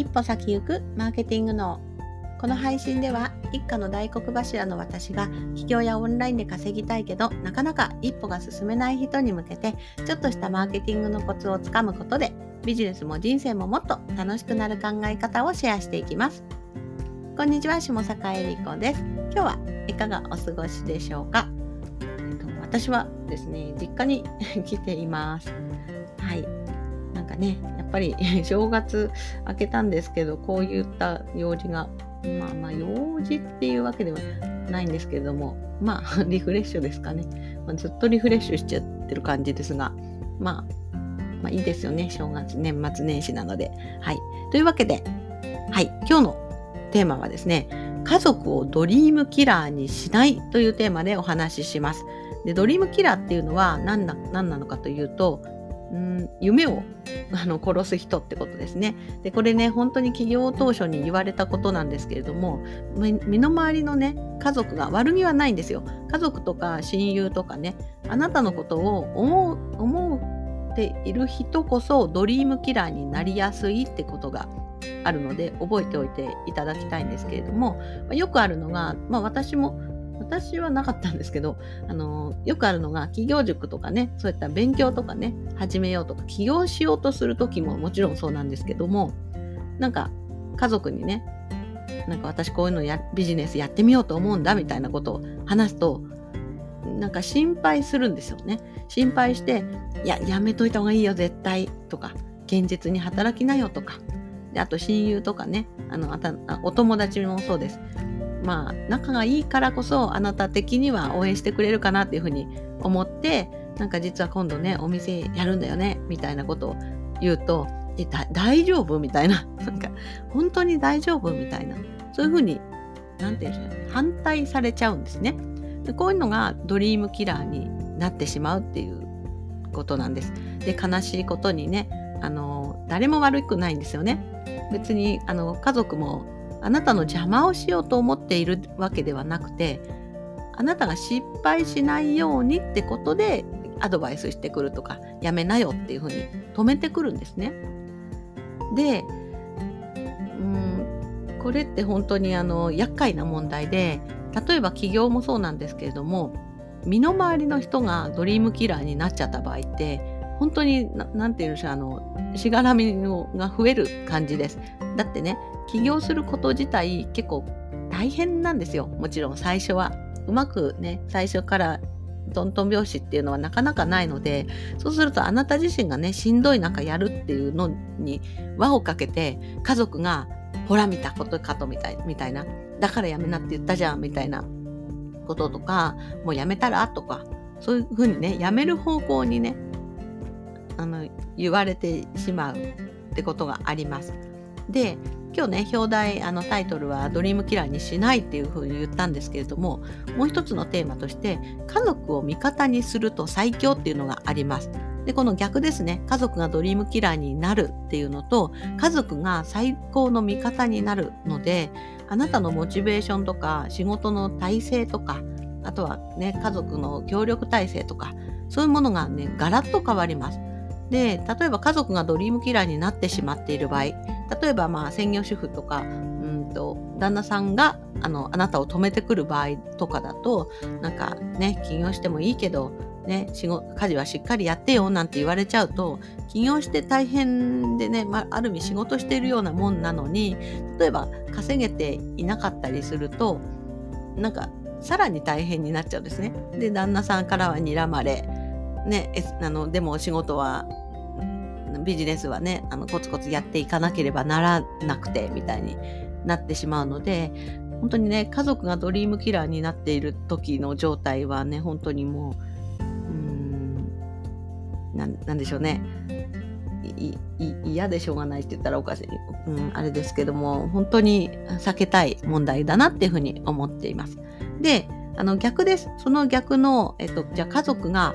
一歩先行くマーケティングのこの配信では一家の大黒柱の私が起業やオンラインで稼ぎたいけどなかなか一歩が進めない人に向けてちょっとしたマーケティングのコツをつかむことでビジネスも人生ももっと楽しくなる考え方をシェアしていきます。こんにちは下坂恵理子です。今日はいかがお過ごしでしょうか、えっと、私はですね実家に 来ています。はい。なんかねっぱり 正月明けたんですけどこういった用事がまあまあ用事っていうわけではないんですけれどもまあ リフレッシュですかね、まあ、ずっとリフレッシュしちゃってる感じですがまあまあいいですよね。正月年末年始なので。はい。というわけではい。今日のテーマはですね家族をドリームキラーにしないというテーマでお話しします。でドリームキラーっていうのは何な何なのかというとうん夢をあの殺す人ってことですね。でこれね本当に起業当初に言われたことなんですけれども身の回りのね家族が悪気はないんですよ。家族とか親友とかねあなたのことを思う思っている人こそドリームキラーになりやすいってことがあるので覚えておいていただきたいんですけれどもよくあるのが、まあ、私も私はなかったんですけど、あのよくあるのが企業塾とかね、そういった勉強とかね、始めようとか、起業しようとする時ももちろんそうなんですけども、なんか家族にね、なんか私こういうのやビジネスやってみようと思うんだみたいなことを話すと、なんか心配するんですよね。心配して、いや、やめといた方がいいよ、絶対とか、現実に働きなよとか、であと親友とかね、あのあたお友達もそうです。まあ仲がいいからこそあなた的には応援してくれるかなっていうふうに思ってなんか実は今度ねお店やるんだよねみたいなことを言うとえ大丈夫？みたいな。なんか本当に大丈夫？みたいな。そういうふうに何て言うんでしょう反対されちゃうんですね。でこういうのがドリームキラーになってしまうっていうことなんです。で悲しいことにねあの誰も悪くないんですよね。別にあの家族もあなたの邪魔をしようと思っているわけではなくてあなたが失敗しないようにってことでアドバイスしてくるとかやめなよっていうふうに止めてくるんですね。でうんこれって本当にあの厄介な問題で例えば起業もそうなんですけれども身の回りの人がドリームキラーになっちゃった場合って本当に何て言うんでしょうあのしがらみが増える感じです。だってね起業すること自体結構大変なんですよもちろん最初は。うまくね最初からトントン拍子っていうのはなかなかないのでそうするとあなた自身がねしんどい中やるっていうのに輪をかけて家族がほら見たことかとみたいみたいなだからやめなって言ったじゃんみたいなこととかもうやめたらとかそういうふうにねやめる方向にねあの言われてしまうってことがあります。で今日ね表題あのタイトルは「ドリームキラーにしない」っていうふうに言ったんですけれどももう一つのテーマとして家族を味方にすると最強っていうのがあります。でこの逆ですね家族がドリームキラーになるっていうのと家族が最高の味方になるのであなたのモチベーションとか仕事の体制とかあとはね家族の協力体制とかそういうものがねガラッと変わります。で例えば家族がドリームキラーになってしまっている場合例えばまあ専業主婦とかうんと旦那さんがあのあなたを止めてくる場合とかだとなんかね起業してもいいけどね、仕事家事はしっかりやってよなんて言われちゃうと起業して大変でね、まあ、ある意味仕事しているようなもんなのに例えば稼げていなかったりするとなんかさらに大変になっちゃうんですね。で旦那さんからは睨まれ、ね、あのでも仕事はビジネスはねあのコツコツやっていかなければならなくてみたいになってしまうので本当にね家族がドリームキラーになっている時の状態はね本当にもううんなんでしょうね。嫌でしょうがないって言ったらおかしい、うん、あれですけども本当に避けたい問題だなっていうふうに思っています。であの逆です。その逆の、えっと、じゃあ家族が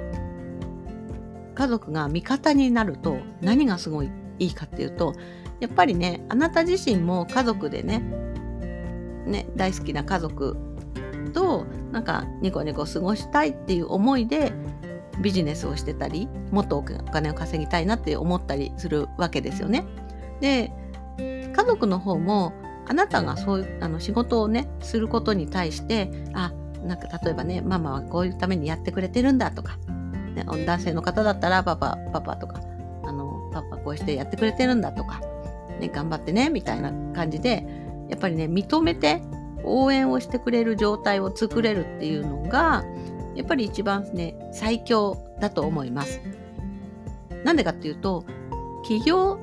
家族が味方になると何がすごいいいかっていうとやっぱりねあなた自身も家族でねね大好きな家族となんかニコニコ過ごしたいっていう思いでビジネスをしてたりもっとお金を稼ぎたいなって思ったりするわけですよね。で家族の方もあなたがそういうあの仕事をねすることに対してあなんか例えばねママはこういうためにやってくれてるんだとか、ね、男性の方だったらパパパパとかあのパパこうしてやってくれてるんだとか、ね、頑張ってねみたいな感じでやっぱりね認めて応援をしてくれる状態を作れるっていうのがやっぱり一番ね最強だと思います。なんでかっていうと企業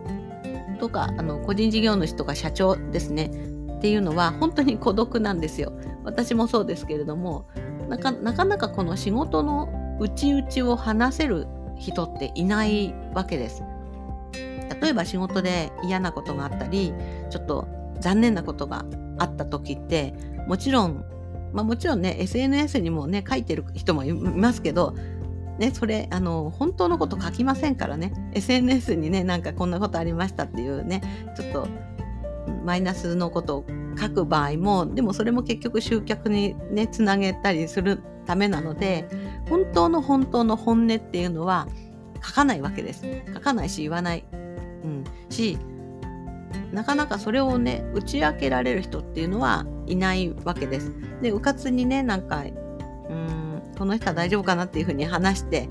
とかあの個人事業主とか社長ですねっていうのは本当に孤独なんですよ。私もそうですけれどもなかなかこの仕事の内々を話せる人っていないわけです。例えば仕事で嫌なことがあったりちょっと残念なことがあった時ってもちろんまあもちろんね SNS にもね書いてる人もいますけどね、それあの本当のこと書きませんからね SNS にねなんかこんなことありましたっていうねちょっとマイナスのことを書く場合もでもそれも結局集客にねつなげたりするためなので本当の本当の本音っていうのは書かないわけです。書かないし言わない、うん、しなかなかそれをね打ち明けられる人っていうのはいないわけです。でうかつにねなんかうんこの人は大丈夫かなっていうふうに話して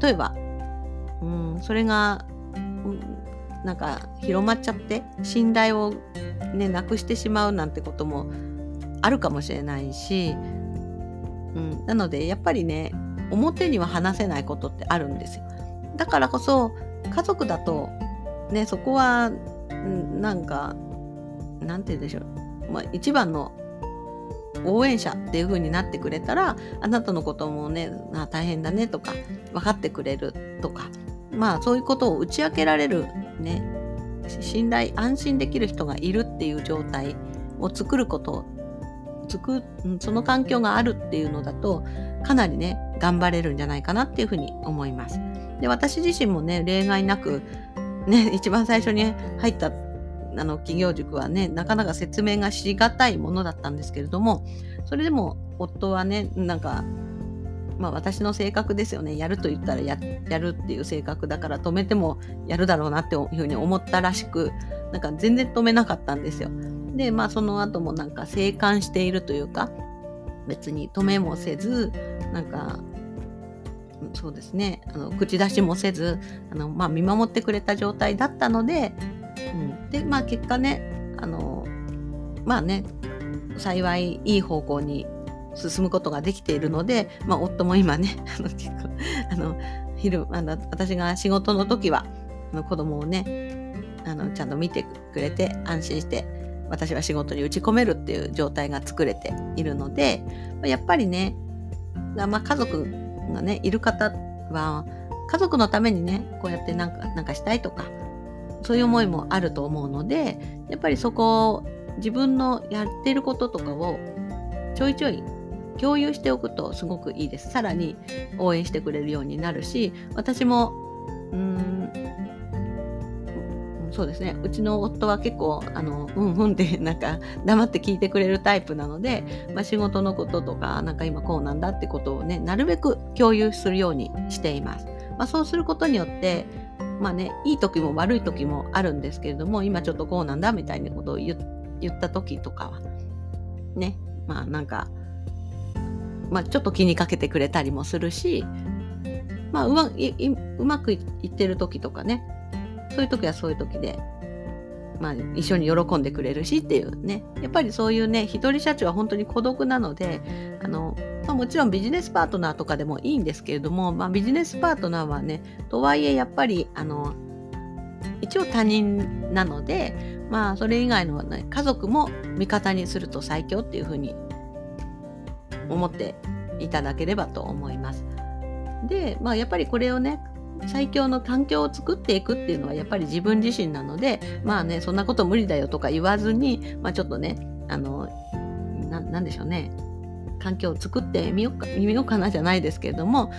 例えば、うん、それが、うん、なんか広まっちゃって信頼をねなくしてしまうなんてこともあるかもしれないし、うん、なのでやっぱりね表には話せないことってあるんですよ。だからこそ家族だとねそこはなんかなんて言うんでしょう、まあ、一番の応援者っていう風になってくれたらあなたのこともねあ大変だねとか分かってくれるとかまあそういうことを打ち明けられるね信頼安心できる人がいるっていう状態を作ること作その環境があるっていうのだとかなりね頑張れるんじゃないかなっていうふうに思います。で私自身もね例外なくね 一番最初に入ったあの企業塾はねなかなか説明がしがたいものだったんですけれどもそれでも夫はねなんかまあ私の性格ですよねやると言ったらやるっていう性格だから止めてもやるだろうなっていうふうに思ったらしくなんか全然止めなかったんですよ。でまあその後もなんか静観しているというか別に止めもせずなんかそうですね。あの口出しもせずあの、まあ、見守ってくれた状態だったのでうん、でまあ結果ねあのまあね幸いいい方向に進むことができているので、まあ、夫も今ね あの結構あの昼あの私が仕事の時はあの子供をねあのちゃんと見てくれて安心して私は仕事に打ち込めるっていう状態が作れているのでやっぱりね、まあ、家族がねいる方は家族のためにねこうやってなんかなんかしたいとかそういう思いもあると思うのでやっぱりそこを自分のやってることとかをちょいちょい共有しておくとすごくいいです。さらに応援してくれるようになるし私もうーんそうですねうちの夫は結構あのうんうんってなんか黙って聞いてくれるタイプなので、まあ、仕事のこととかなんか今こうなんだってことをねなるべく共有するようにしています。まあ、そうすることによってまあね、いい時も悪い時もあるんですけれども、今ちょっとこうなんだみたいなことを言った時とかは、ね、まあなんか、まあちょっと気にかけてくれたりもするし、まあうまうまくいってる時とかね、そういう時はそういう時で、まあ一緒に喜んでくれるしっていうね、やっぱりそういうね、一人社長は本当に孤独なので、あの、まあ、もちろんビジネスパートナーとかでもいいんですけれども、まあ、ビジネスパートナーはねとはいえやっぱりあの一応他人なので、まあ、それ以外の、ね、家族も味方にすると最強っていうふうに思っていただければと思います。で、まあ、やっぱりこれをね最強の環境を作っていくっていうのはやっぱり自分自身なのでまあねそんなこと無理だよとか言わずに、まあ、ちょっとねあのなんでしょうね環境を作ってみようかみようかなじゃないですけれども、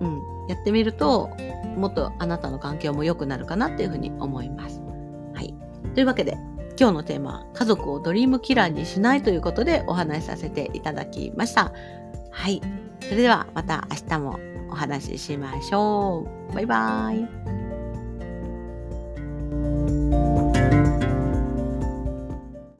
うん、やってみるともっとあなたの環境も良くなるかなっていうふうに思います。はい、というわけで今日のテーマは家族をドリームキラーにしないということでお話しさせていただきました。はい。それではまた明日もお話ししましょう。バイバイ。